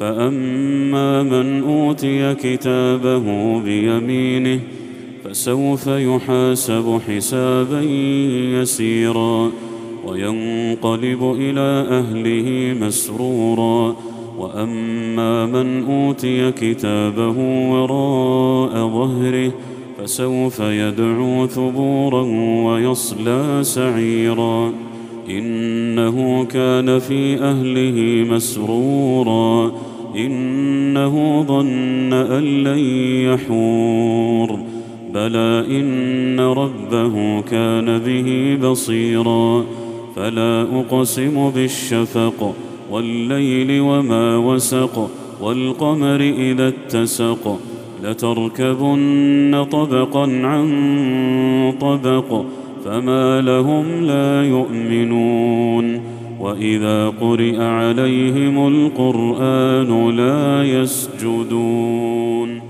فأما من أوتي كتابه بيمينه فسوف يحاسب حسابا يسيرا وينقلب إلى أهله مسرورا وأما من أوتي كتابه وراء ظهره فسوف يدعو ثبورا ويصلى سعيرا إنه كان في أهله مسرورا. إنه ظن أن لن يحور. بلى إن ربه كان به بصيرا. فلا أقسم بالشفق والليل وما وسق والقمر إذا اتسق. لتركبن طبقا عن طبق. فما لهم لا يؤمنون وإذا قرئ عليهم القرآن لا يسجدون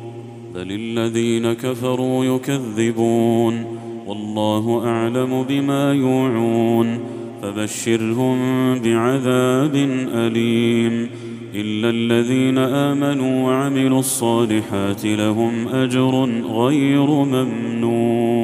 بل الذين كفروا يكذبون والله أعلم بما يوعون فبشرهم بعذاب أليم إلا الذين آمنوا وعملوا الصالحات لهم أجر غير ممنون